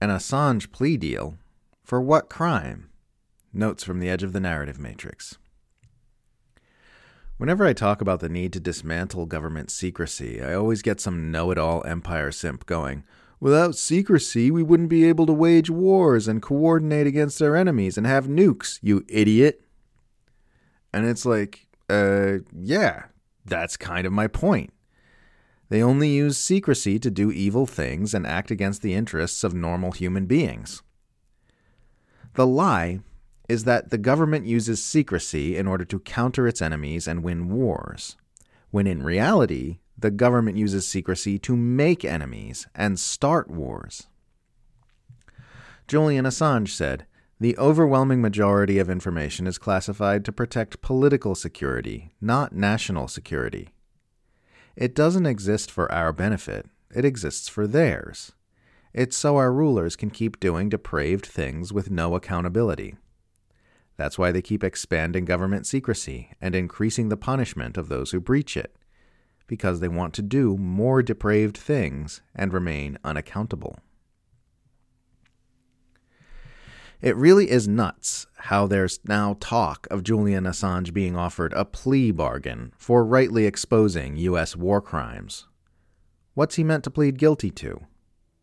An Assange plea deal? For what crime? Notes from the edge of the narrative matrix. Whenever I talk about the need to dismantle government secrecy, I always get some know it all empire simp going, Without secrecy, we wouldn't be able to wage wars and coordinate against our enemies and have nukes, you idiot. And it's like, uh, yeah, that's kind of my point. They only use secrecy to do evil things and act against the interests of normal human beings. The lie is that the government uses secrecy in order to counter its enemies and win wars, when in reality, the government uses secrecy to make enemies and start wars. Julian Assange said, The overwhelming majority of information is classified to protect political security, not national security. It doesn't exist for our benefit, it exists for theirs. It's so our rulers can keep doing depraved things with no accountability. That's why they keep expanding government secrecy and increasing the punishment of those who breach it, because they want to do more depraved things and remain unaccountable. It really is nuts how there's now talk of Julian Assange being offered a plea bargain for rightly exposing U.S. war crimes. What's he meant to plead guilty to?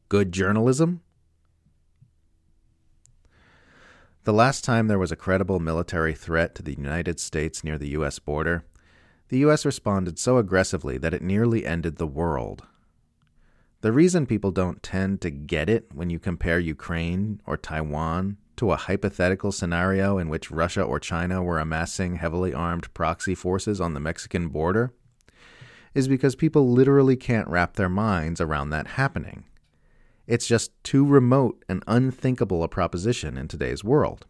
Good journalism? The last time there was a credible military threat to the United States near the U.S. border, the U.S. responded so aggressively that it nearly ended the world. The reason people don't tend to get it when you compare Ukraine or Taiwan to a hypothetical scenario in which Russia or China were amassing heavily armed proxy forces on the Mexican border is because people literally can't wrap their minds around that happening. It's just too remote and unthinkable a proposition in today's world.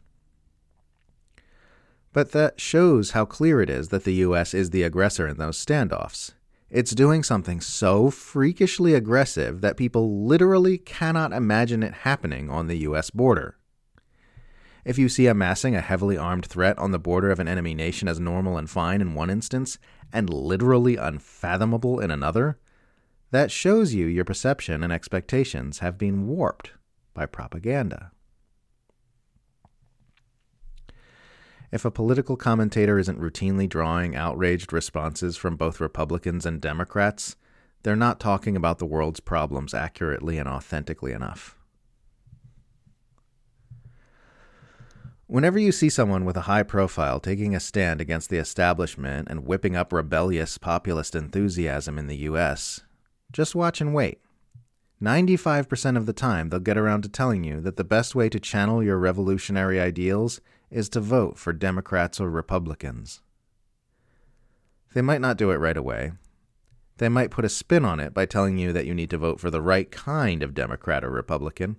But that shows how clear it is that the US is the aggressor in those standoffs. It's doing something so freakishly aggressive that people literally cannot imagine it happening on the US border. If you see amassing a heavily armed threat on the border of an enemy nation as normal and fine in one instance, and literally unfathomable in another, that shows you your perception and expectations have been warped by propaganda. If a political commentator isn't routinely drawing outraged responses from both Republicans and Democrats, they're not talking about the world's problems accurately and authentically enough. Whenever you see someone with a high profile taking a stand against the establishment and whipping up rebellious populist enthusiasm in the US, just watch and wait. 95% of the time, they'll get around to telling you that the best way to channel your revolutionary ideals is to vote for Democrats or Republicans. They might not do it right away. They might put a spin on it by telling you that you need to vote for the right kind of Democrat or Republican.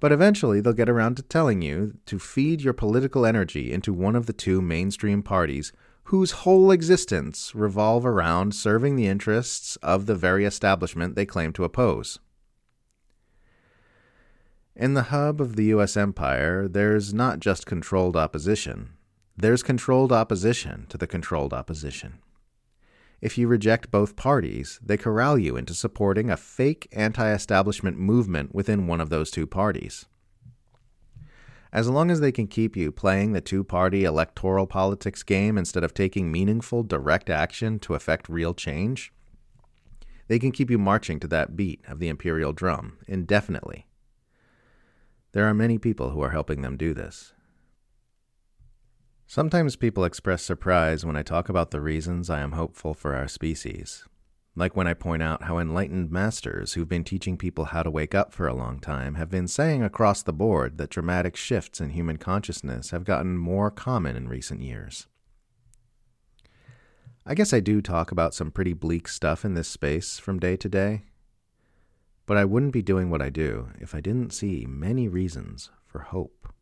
But eventually, they'll get around to telling you to feed your political energy into one of the two mainstream parties whose whole existence revolve around serving the interests of the very establishment they claim to oppose. In the hub of the U.S. empire, there's not just controlled opposition, there's controlled opposition to the controlled opposition. If you reject both parties, they corral you into supporting a fake anti establishment movement within one of those two parties. As long as they can keep you playing the two party electoral politics game instead of taking meaningful, direct action to effect real change, they can keep you marching to that beat of the imperial drum indefinitely. There are many people who are helping them do this. Sometimes people express surprise when I talk about the reasons I am hopeful for our species like when I point out how enlightened masters who've been teaching people how to wake up for a long time have been saying across the board that dramatic shifts in human consciousness have gotten more common in recent years. I guess I do talk about some pretty bleak stuff in this space from day to day, but I wouldn't be doing what I do if I didn't see many reasons for hope.